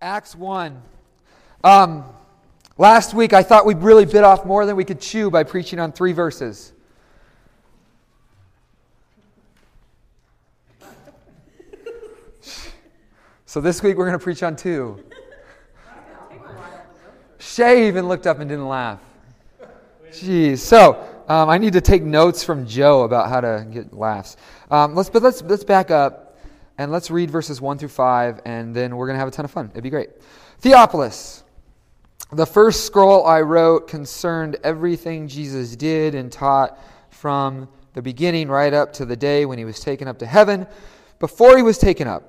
Acts 1. Um, last week, I thought we'd really bit off more than we could chew by preaching on three verses. So this week, we're going to preach on two. Shay even looked up and didn't laugh. Jeez. So um, I need to take notes from Joe about how to get laughs. Um, let's, but let's, let's back up and let's read verses 1 through 5, and then we're going to have a ton of fun. It'd be great. Theophilus. The first scroll I wrote concerned everything Jesus did and taught from the beginning right up to the day when he was taken up to heaven. Before he was taken up,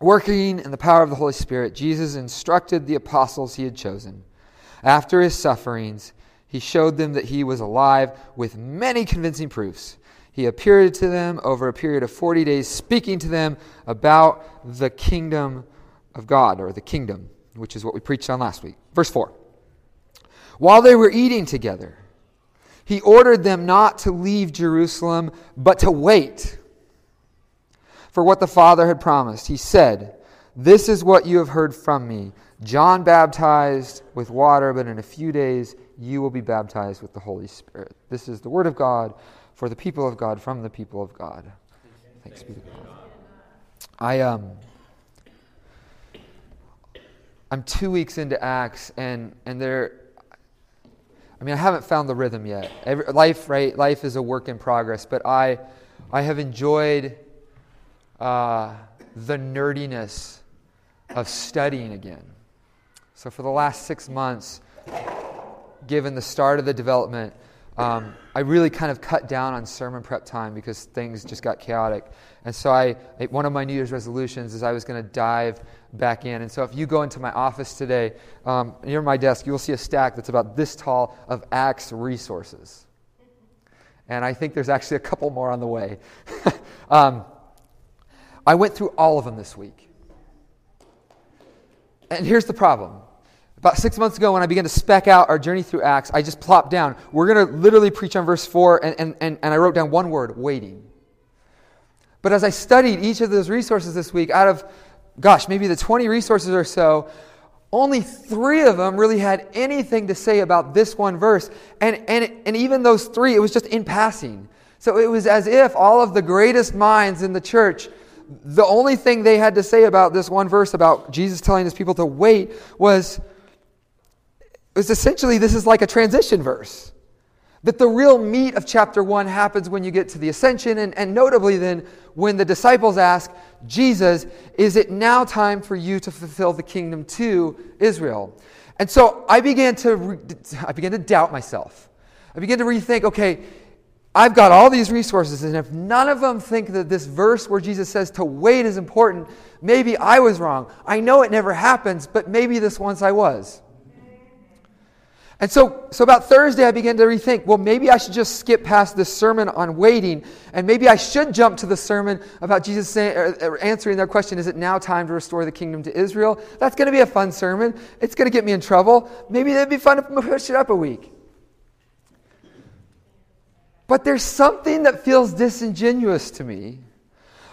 working in the power of the Holy Spirit, Jesus instructed the apostles he had chosen. After his sufferings, he showed them that he was alive with many convincing proofs he appeared to them over a period of 40 days, speaking to them about the kingdom of God, or the kingdom, which is what we preached on last week. Verse 4. While they were eating together, he ordered them not to leave Jerusalem, but to wait for what the Father had promised. He said, This is what you have heard from me. John baptized with water, but in a few days you will be baptized with the Holy Spirit. This is the word of God for the people of God from the people of God. Thanks be to God. I um I'm two weeks into Acts and and there I mean I haven't found the rhythm yet. Every, life right life is a work in progress, but I I have enjoyed uh, the nerdiness of studying again. So for the last six months, given the start of the development, um, I really kind of cut down on sermon prep time because things just got chaotic. And so I, one of my New Year's resolutions is I was going to dive back in. And so if you go into my office today, um, near my desk, you will see a stack that's about this tall of Acts resources. And I think there's actually a couple more on the way. um, I went through all of them this week. And here's the problem about six months ago, when I began to spec out our journey through Acts, I just plopped down. We're going to literally preach on verse 4, and, and, and, and I wrote down one word waiting. But as I studied each of those resources this week, out of, gosh, maybe the 20 resources or so, only three of them really had anything to say about this one verse. And, and, and even those three, it was just in passing. So it was as if all of the greatest minds in the church, the only thing they had to say about this one verse about Jesus telling his people to wait was, is essentially this is like a transition verse. That the real meat of chapter 1 happens when you get to the ascension, and, and notably then when the disciples ask Jesus, Is it now time for you to fulfill the kingdom to Israel? And so I began to, re- I began to doubt myself. I began to rethink okay, I've got all these resources, and if none of them think that this verse where Jesus says to wait is important, maybe I was wrong. I know it never happens, but maybe this once I was. And so, so about Thursday, I began to rethink well, maybe I should just skip past this sermon on waiting, and maybe I should jump to the sermon about Jesus saying, or er, er, answering their question Is it now time to restore the kingdom to Israel? That's going to be a fun sermon. It's going to get me in trouble. Maybe it'd be fun to push it up a week. But there's something that feels disingenuous to me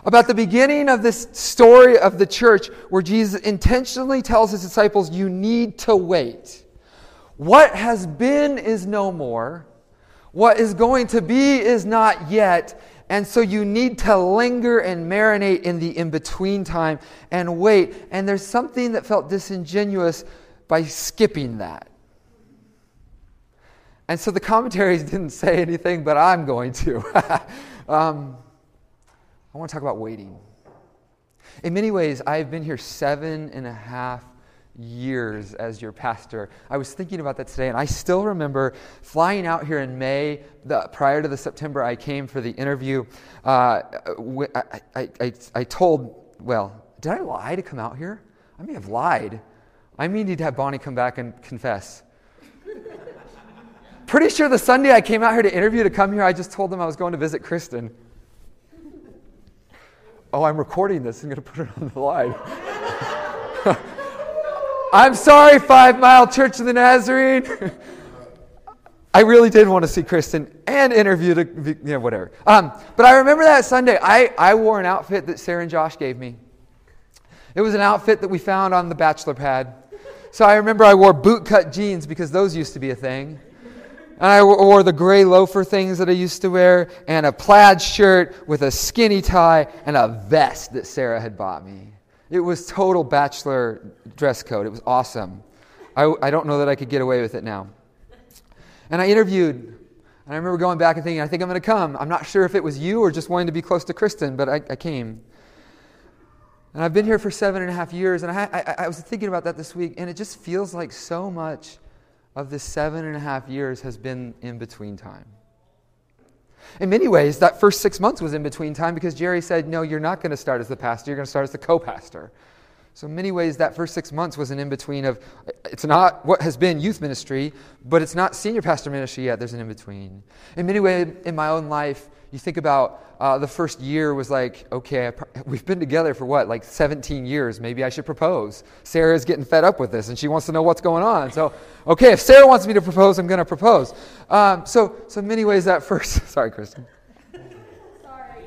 about the beginning of this story of the church where Jesus intentionally tells his disciples, You need to wait. What has been is no more. What is going to be is not yet. And so you need to linger and marinate in the in between time and wait. And there's something that felt disingenuous by skipping that. And so the commentaries didn't say anything, but I'm going to. um, I want to talk about waiting. In many ways, I've been here seven and a half years as your pastor. I was thinking about that today, and I still remember flying out here in May, the, prior to the September I came for the interview. Uh, I, I, I, I told, well, did I lie to come out here? I may have lied. I mean, need to have Bonnie come back and confess. Pretty sure the Sunday I came out here to interview to come here, I just told them I was going to visit Kristen. Oh, I'm recording this. I'm going to put it on the line. I'm sorry, Five Mile Church of the Nazarene. I really did want to see Kristen and interview the, you know, whatever. Um, but I remember that Sunday, I, I wore an outfit that Sarah and Josh gave me. It was an outfit that we found on the bachelor pad. So I remember I wore bootcut jeans because those used to be a thing. And I wore the gray loafer things that I used to wear, and a plaid shirt with a skinny tie, and a vest that Sarah had bought me. It was total bachelor dress code. It was awesome. I, I don't know that I could get away with it now. And I interviewed, and I remember going back and thinking, I think I'm going to come. I'm not sure if it was you or just wanting to be close to Kristen, but I, I came. And I've been here for seven and a half years, and I, I, I was thinking about that this week, and it just feels like so much of this seven and a half years has been in between time. In many ways, that first six months was in between time because Jerry said, No, you're not going to start as the pastor, you're going to start as the co pastor. So, in many ways, that first six months was an in between of it's not what has been youth ministry, but it's not senior pastor ministry yet. There's an in between. In many ways, in my own life, you think about uh, the first year was like, okay, we've been together for what, like 17 years. Maybe I should propose. Sarah's getting fed up with this and she wants to know what's going on. So, okay, if Sarah wants me to propose, I'm going to propose. Um, so, so, in many ways, that first, sorry, Kristen. Sorry.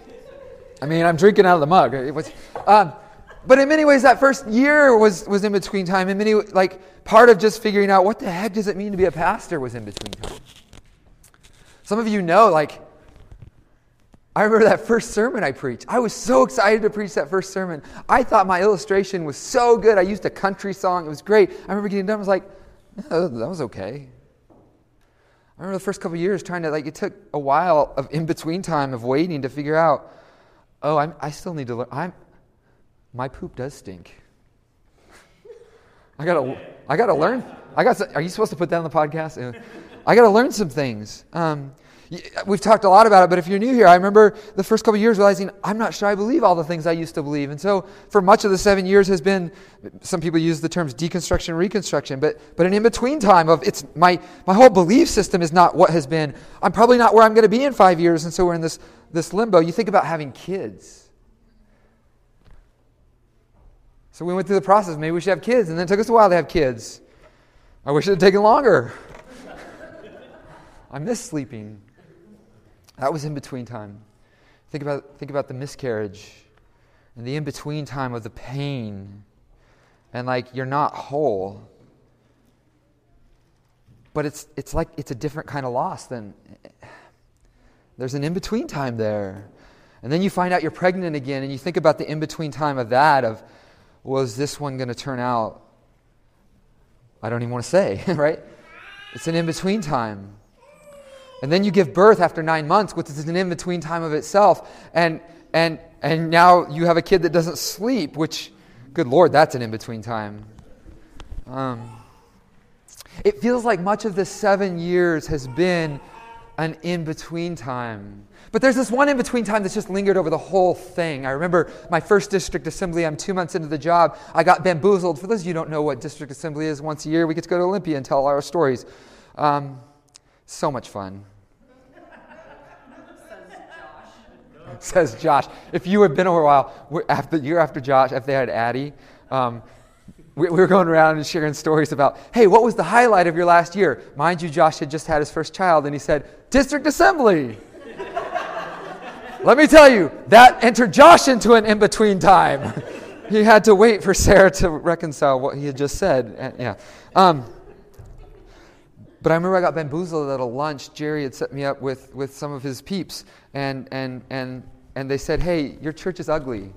I mean, I'm drinking out of the mug. Was, um, but in many ways, that first year was, was in between time. In many, like, part of just figuring out what the heck does it mean to be a pastor was in between time. Some of you know, like, I remember that first sermon I preached. I was so excited to preach that first sermon. I thought my illustration was so good. I used a country song. It was great. I remember getting done. I was like, that was okay. I remember the first couple years trying to, like, it took a while of in between time of waiting to figure out, oh, I'm, I still need to learn. I'm, my poop does stink. I gotta, I gotta learn. I got. To Are you supposed to put that on the podcast? I gotta learn some things. Um, We've talked a lot about it, but if you're new here, I remember the first couple years realizing I'm not sure I believe all the things I used to believe. And so for much of the seven years has been, some people use the terms deconstruction, reconstruction, but, but an in-between time of it's my, my whole belief system is not what has been. I'm probably not where I'm going to be in five years. And so we're in this, this limbo. You think about having kids. So we went through the process. Maybe we should have kids. And then it took us a while to have kids. I wish it had taken longer. I miss sleeping. That was in between time. Think about, think about the miscarriage and the in between time of the pain. And like you're not whole. But it's, it's like it's a different kind of loss than. There's an in between time there. And then you find out you're pregnant again, and you think about the in between time of that of, was this one going to turn out? I don't even want to say, right? It's an in between time. And then you give birth after nine months, which is an in between time of itself. And, and, and now you have a kid that doesn't sleep, which, good Lord, that's an in between time. Um, it feels like much of the seven years has been an in between time. But there's this one in between time that's just lingered over the whole thing. I remember my first district assembly, I'm two months into the job. I got bamboozled. For those of you who don't know what district assembly is, once a year we get to go to Olympia and tell our stories. Um, so much fun. says Josh. If you had been a while, after year after Josh, if they had Addie, um, we, we, were going around and sharing stories about, hey, what was the highlight of your last year? Mind you, Josh had just had his first child, and he said, District Assembly. Let me tell you, that entered Josh into an in between time. he had to wait for Sarah to reconcile what he had just said. And, yeah. Um, but I remember I got bamboozled at a lunch. Jerry had set me up with, with some of his peeps, and, and, and, and they said, Hey, your church is ugly.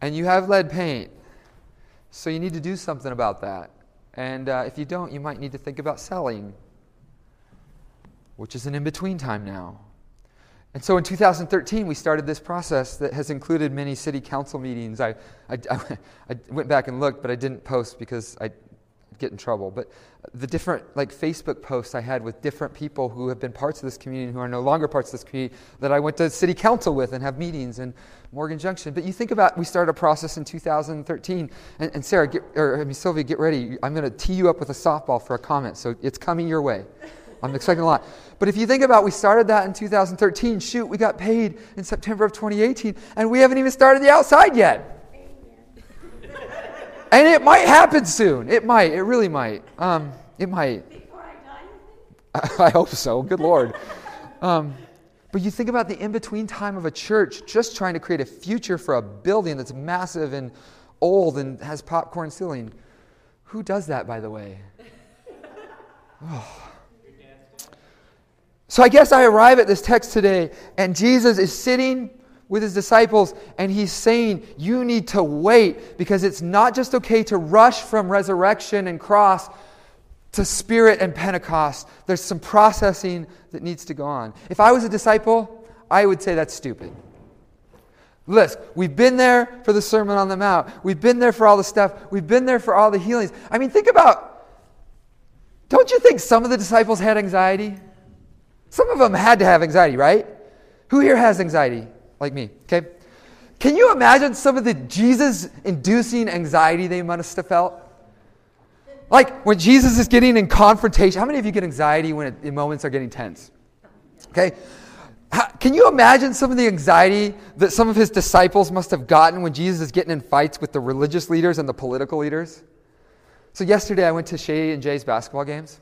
And you have lead paint. So you need to do something about that. And uh, if you don't, you might need to think about selling, which is an in between time now. And so in 2013, we started this process that has included many city council meetings. I, I, I, went back and looked, but I didn't post because I get in trouble. But the different like Facebook posts I had with different people who have been parts of this community and who are no longer parts of this community that I went to city council with and have meetings in Morgan Junction. But you think about we started a process in 2013, and, and Sarah, get, or I mean Sylvia, get ready. I'm going to tee you up with a softball for a comment, so it's coming your way. I'm expecting a lot. But if you think about, we started that in 2013. Shoot, we got paid in September of 2018, and we haven't even started the outside yet. And it might happen soon. It might. It really might. Um, it might. Before I die? I hope so. Good Lord. Um, But you think about the in between time of a church just trying to create a future for a building that's massive and old and has popcorn ceiling. Who does that, by the way? Oh. So I guess I arrive at this text today, and Jesus is sitting with his disciples, and he's saying, You need to wait because it's not just okay to rush from resurrection and cross to Spirit and Pentecost. There's some processing that needs to go on. If I was a disciple, I would say that's stupid. Listen, we've been there for the Sermon on the Mount. We've been there for all the stuff. We've been there for all the healings. I mean, think about, don't you think some of the disciples had anxiety? Some of them had to have anxiety, right? Who here has anxiety? Like me, okay? Can you imagine some of the Jesus inducing anxiety they must have felt? Like when Jesus is getting in confrontation, how many of you get anxiety when it, moments are getting tense? Okay? Can you imagine some of the anxiety that some of his disciples must have gotten when Jesus is getting in fights with the religious leaders and the political leaders? So, yesterday I went to Shay and Jay's basketball games.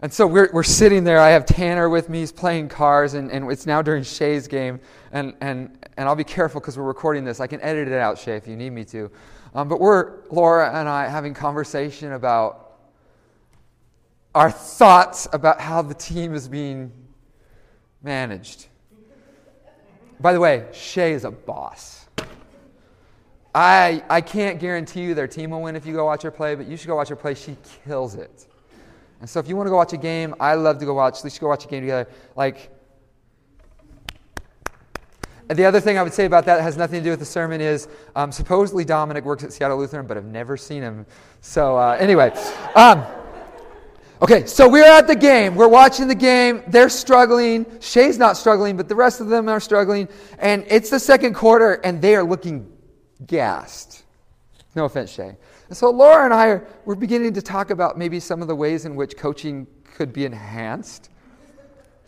And so we're, we're sitting there. I have Tanner with me. He's playing cars, and, and it's now during Shay's game. And, and, and I'll be careful because we're recording this. I can edit it out, Shay, if you need me to. Um, but we're, Laura and I, having conversation about our thoughts about how the team is being managed. By the way, Shay is a boss. I, I can't guarantee you their team will win if you go watch her play, but you should go watch her play. She kills it. And so if you want to go watch a game, I love to go watch. Should go watch a game together. Like, and the other thing I would say about that has nothing to do with the sermon is um, supposedly Dominic works at Seattle Lutheran, but I've never seen him. So uh, anyway, um, okay, so we're at the game. We're watching the game. They're struggling. Shay's not struggling, but the rest of them are struggling. And it's the second quarter, and they are looking gassed. No offense, Shay. And so Laura and I are we're beginning to talk about maybe some of the ways in which coaching could be enhanced.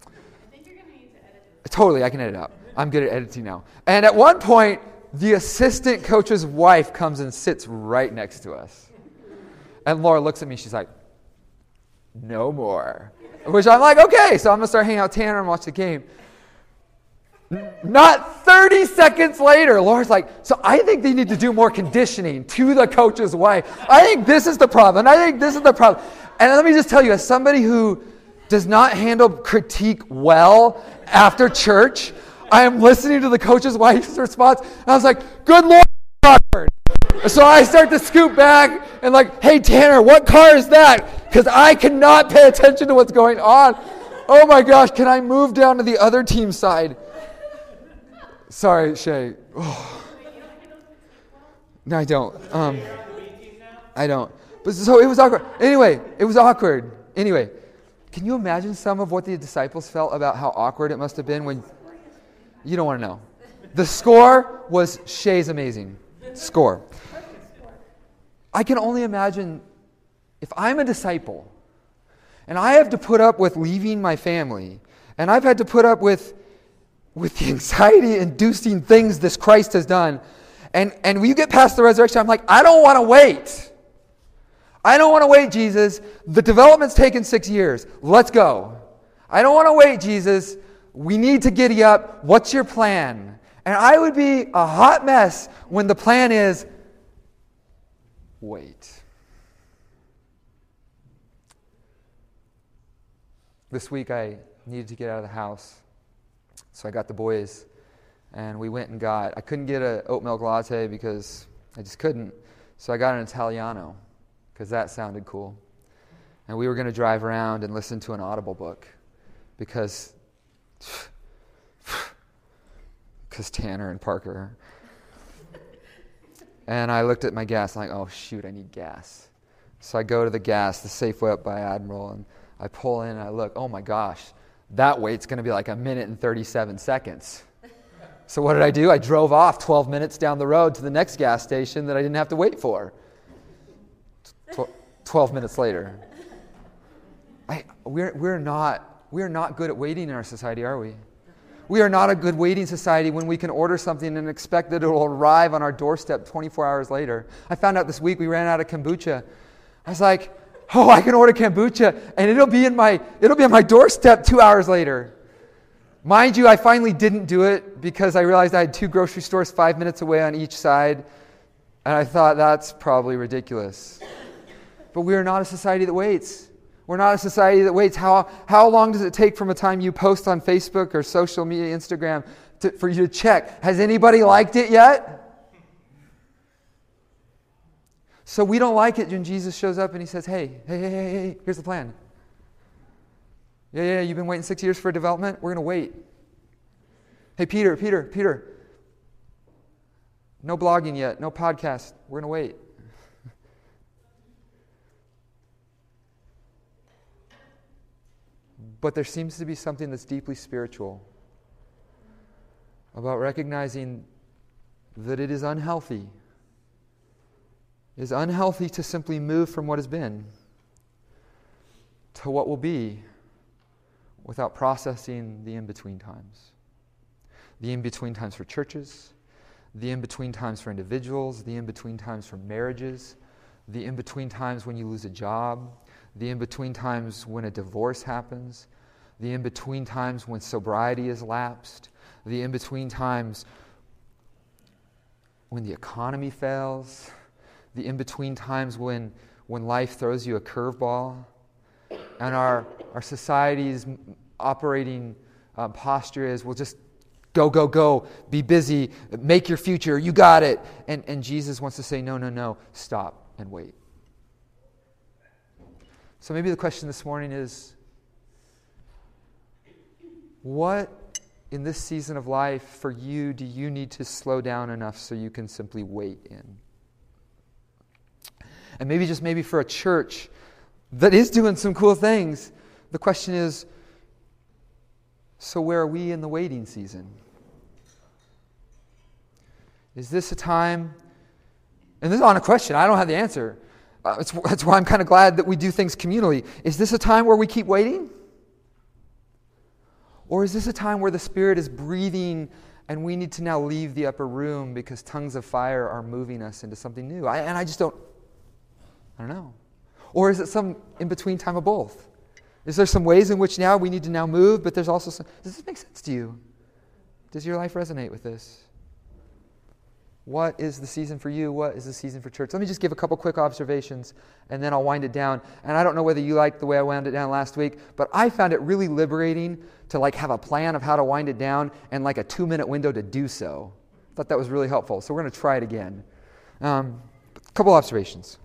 I think you're going to need to edit it. Totally, I can edit it out. I'm good at editing now. And at one point, the assistant coach's wife comes and sits right next to us. And Laura looks at me, she's like, no more. Which I'm like, okay, so I'm gonna start hanging out with Tanner and watch the game. Not 30 seconds later, Laura's like, so I think they need to do more conditioning to the coach's wife. I think this is the problem. I think this is the problem. And let me just tell you, as somebody who does not handle critique well after church, I am listening to the coach's wife's response. And I was like, good Lord. So I start to scoot back and like, hey Tanner, what car is that? Because I cannot pay attention to what's going on. Oh my gosh, can I move down to the other team side? Sorry, Shay. Oh. No, I don't. Um, I don't. But so it was awkward. Anyway, it was awkward. Anyway, can you imagine some of what the disciples felt about how awkward it must have been when you don't want to know. The score was Shay's amazing score. I can only imagine if I'm a disciple and I have to put up with leaving my family and I've had to put up with, with the anxiety inducing things this Christ has done. And, and when you get past the resurrection, I'm like, I don't want to wait. I don't want to wait, Jesus. The development's taken six years. Let's go. I don't want to wait, Jesus. We need to giddy up. What's your plan? And I would be a hot mess when the plan is wait. This week I needed to get out of the house. So I got the boys and we went and got, I couldn't get an oat milk latte because I just couldn't. So I got an Italiano because that sounded cool. And we were going to drive around and listen to an Audible book because because Tanner and Parker. and I looked at my gas, like, oh shoot, I need gas. So I go to the gas, the Safeway up by Admiral, and I pull in and I look, oh my gosh, that wait's going to be like a minute and 37 seconds. So what did I do? I drove off 12 minutes down the road to the next gas station that I didn't have to wait for. 12 minutes later. I, we're, we're not we are not good at waiting in our society, are we? We are not a good waiting society when we can order something and expect that it will arrive on our doorstep 24 hours later. I found out this week we ran out of kombucha. I was like, oh, I can order kombucha and it'll be in my, it'll be on my doorstep two hours later. Mind you, I finally didn't do it because I realized I had two grocery stores five minutes away on each side, and I thought that's probably ridiculous. But we are not a society that waits. We're not a society that waits. How, how long does it take from a time you post on Facebook or social media, Instagram, to, for you to check? Has anybody liked it yet? So we don't like it when Jesus shows up and he says, hey, hey, hey, hey, hey, here's the plan. Yeah, yeah, you've been waiting six years for development? We're going to wait. Hey, Peter, Peter, Peter. No blogging yet, no podcast. We're going to wait. But there seems to be something that's deeply spiritual about recognizing that it is unhealthy. Is unhealthy to simply move from what has been to what will be without processing the in between times. The in between times for churches, the in between times for individuals, the in between times for marriages, the in between times when you lose a job, the in between times when a divorce happens, the in between times when sobriety is lapsed, the in between times when the economy fails, the in between times when, when life throws you a curveball, and our, our society's operating uh, posture is we'll just go, go, go, be busy, make your future, you got it. And, and Jesus wants to say, no, no, no, stop and wait. So maybe the question this morning is what in this season of life for you do you need to slow down enough so you can simply wait in? And maybe just maybe for a church that is doing some cool things, the question is so where are we in the waiting season? Is this a time? And this is on a question. I don't have the answer. Uh, that's why I'm kind of glad that we do things communally. Is this a time where we keep waiting? Or is this a time where the Spirit is breathing and we need to now leave the upper room because tongues of fire are moving us into something new? I, and I just don't, I don't know. Or is it some in between time of both? Is there some ways in which now we need to now move, but there's also some, does this make sense to you? Does your life resonate with this? What is the season for you? What is the season for church? Let me just give a couple quick observations and then I'll wind it down. And I don't know whether you liked the way I wound it down last week, but I found it really liberating to like have a plan of how to wind it down and like a two minute window to do so. I thought that was really helpful. So we're going to try it again. Um, a couple observations.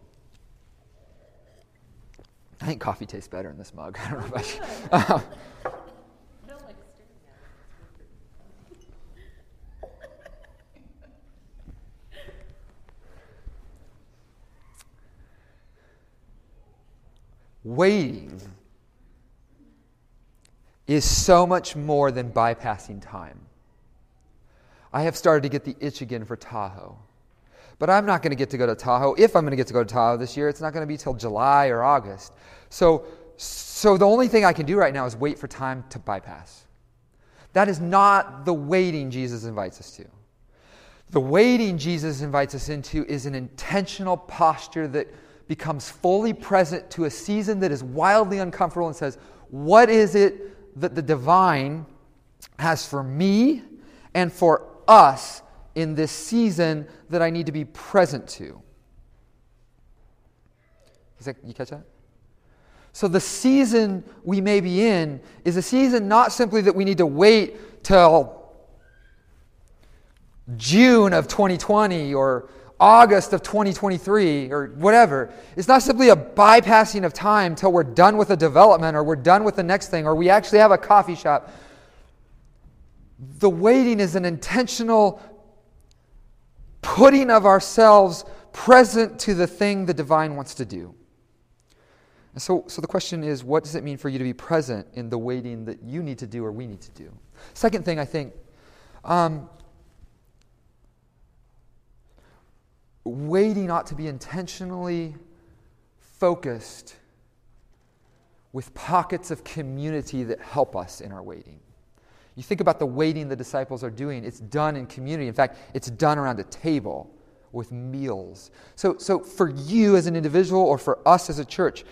I think coffee tastes better in this mug. I don't know about you. Um, waiting is so much more than bypassing time. I have started to get the itch again for Tahoe. But I'm not going to get to go to Tahoe. If I'm going to get to go to Tahoe this year, it's not going to be till July or August. So, so the only thing I can do right now is wait for time to bypass. That is not the waiting Jesus invites us to. The waiting Jesus invites us into is an intentional posture that becomes fully present to a season that is wildly uncomfortable and says, What is it that the divine has for me and for us in this season that I need to be present to? Is that, you catch that? So, the season we may be in is a season not simply that we need to wait till June of 2020 or August of 2023 or whatever. It's not simply a bypassing of time till we're done with a development or we're done with the next thing or we actually have a coffee shop. The waiting is an intentional putting of ourselves present to the thing the divine wants to do. And so, so the question is what does it mean for you to be present in the waiting that you need to do or we need to do? Second thing, I think, um, waiting ought to be intentionally focused with pockets of community that help us in our waiting. You think about the waiting the disciples are doing, it's done in community. In fact, it's done around a table with meals. So, so for you as an individual or for us as a church,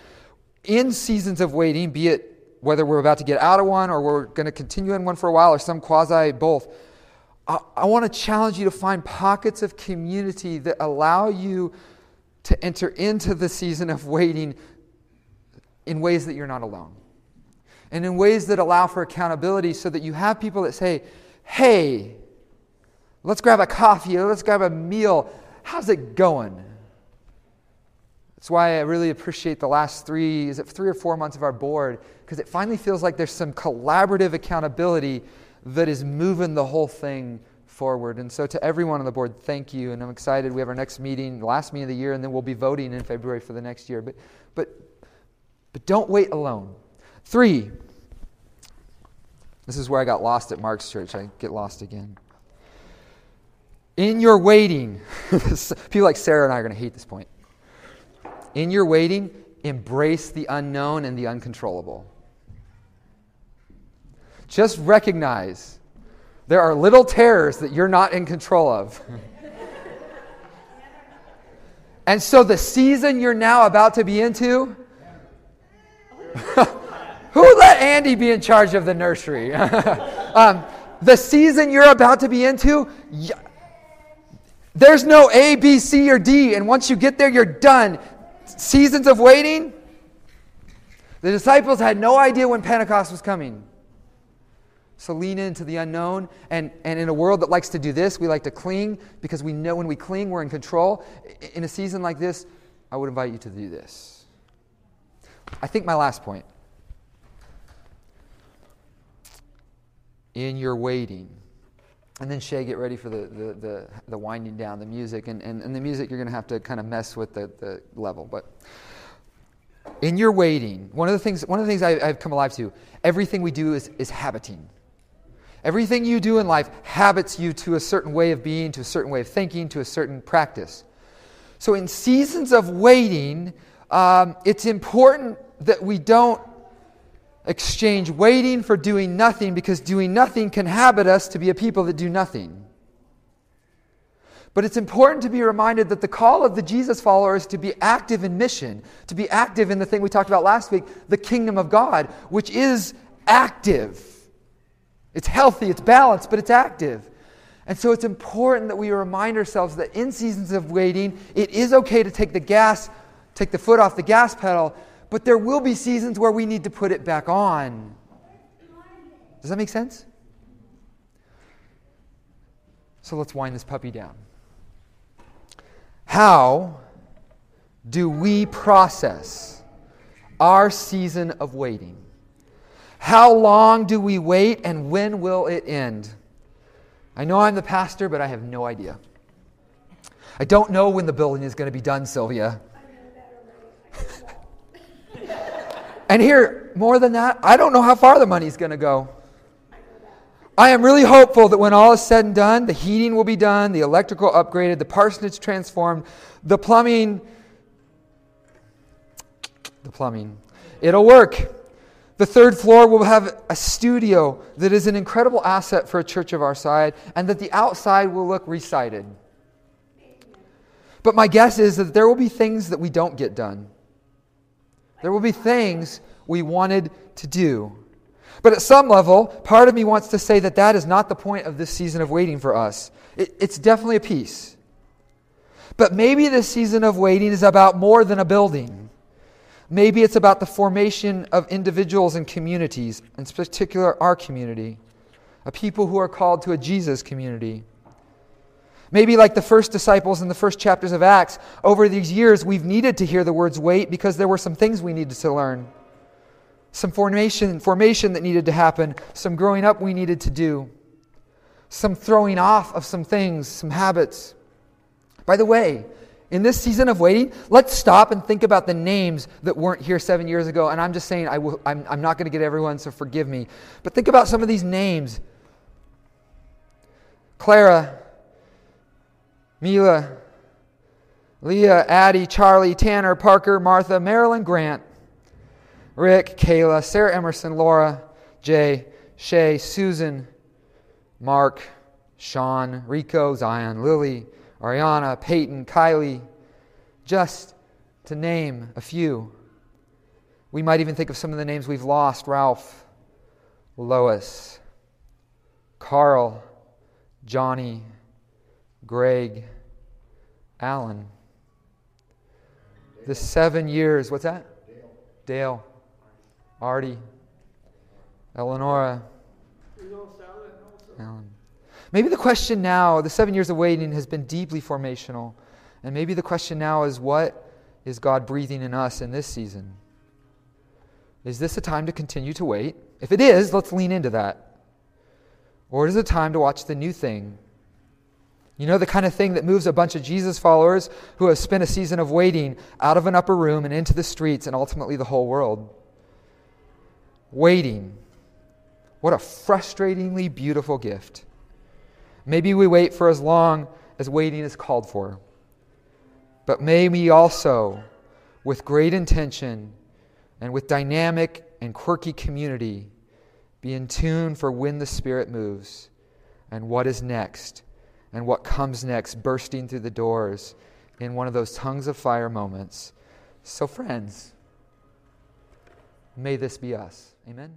in seasons of waiting, be it whether we're about to get out of one or we're going to continue in one for a while or some quasi both, I, I want to challenge you to find pockets of community that allow you to enter into the season of waiting in ways that you're not alone. And in ways that allow for accountability so that you have people that say, hey, let's grab a coffee, let's grab a meal. How's it going? That's why I really appreciate the last three, is it three or four months of our board? Because it finally feels like there's some collaborative accountability that is moving the whole thing forward. And so, to everyone on the board, thank you. And I'm excited. We have our next meeting, last meeting of the year, and then we'll be voting in February for the next year. But, but, but don't wait alone. Three, this is where I got lost at Mark's church. I get lost again. In your waiting, people like Sarah and I are going to hate this point. In your waiting, embrace the unknown and the uncontrollable. Just recognize there are little terrors that you're not in control of. and so the season you're now about to be into, who let Andy be in charge of the nursery? um, the season you're about to be into, there's no A, B, C, or D. And once you get there, you're done. Seasons of waiting. The disciples had no idea when Pentecost was coming. So lean into the unknown. And, and in a world that likes to do this, we like to cling because we know when we cling, we're in control. In a season like this, I would invite you to do this. I think my last point in your waiting. And then Shay, get ready for the, the, the, the winding down, the music. And, and, and the music, you're going to have to kind of mess with the, the level. But in your waiting, one of the things, one of the things I, have come alive to, everything we do is, is habiting. Everything you do in life habits you to a certain way of being, to a certain way of thinking, to a certain practice. So in seasons of waiting, um, it's important that we don't exchange waiting for doing nothing because doing nothing can habit us to be a people that do nothing. But it's important to be reminded that the call of the Jesus follower is to be active in mission, to be active in the thing we talked about last week, the kingdom of God, which is active. It's healthy, it's balanced, but it's active. And so it's important that we remind ourselves that in seasons of waiting, it is okay to take the gas, take the foot off the gas pedal, but there will be seasons where we need to put it back on. Does that make sense? So let's wind this puppy down. How do we process our season of waiting? How long do we wait and when will it end? I know I'm the pastor, but I have no idea. I don't know when the building is going to be done, Sylvia. And here, more than that, I don't know how far the money's going to go. I am really hopeful that when all is said and done, the heating will be done, the electrical upgraded, the parsonage transformed, the plumbing, the plumbing, it'll work. The third floor will have a studio that is an incredible asset for a church of our side, and that the outside will look recited. But my guess is that there will be things that we don't get done. There will be things we wanted to do. But at some level, part of me wants to say that that is not the point of this season of waiting for us. It, it's definitely a piece. But maybe this season of waiting is about more than a building. Maybe it's about the formation of individuals and communities, in particular our community, a people who are called to a Jesus community. Maybe, like the first disciples in the first chapters of Acts, over these years we've needed to hear the words wait because there were some things we needed to learn, some formation, formation that needed to happen, some growing up we needed to do, some throwing off of some things, some habits. By the way, in this season of waiting, let's stop and think about the names that weren't here seven years ago. And I'm just saying, I will, I'm, I'm not going to get everyone, so forgive me. But think about some of these names Clara, Mila, Leah, Addie, Charlie, Tanner, Parker, Martha, Marilyn, Grant, Rick, Kayla, Sarah Emerson, Laura, Jay, Shay, Susan, Mark, Sean, Rico, Zion, Lily, Ariana, Peyton, Kylie, just to name a few. We might even think of some of the names we've lost Ralph, Lois, Carl, Johnny, Greg, Alan. The seven years, what's that? Dale. Dale. Artie. Eleonora. Alan. Maybe the question now, the seven years of waiting has been deeply formational. And maybe the question now is what is God breathing in us in this season? Is this a time to continue to wait? If it is, let's lean into that. Or is it time to watch the new thing? You know, the kind of thing that moves a bunch of Jesus followers who have spent a season of waiting out of an upper room and into the streets and ultimately the whole world. Waiting. What a frustratingly beautiful gift. Maybe we wait for as long as waiting is called for. But may we also, with great intention and with dynamic and quirky community, be in tune for when the Spirit moves and what is next and what comes next, bursting through the doors in one of those tongues of fire moments. So, friends, may this be us. Amen.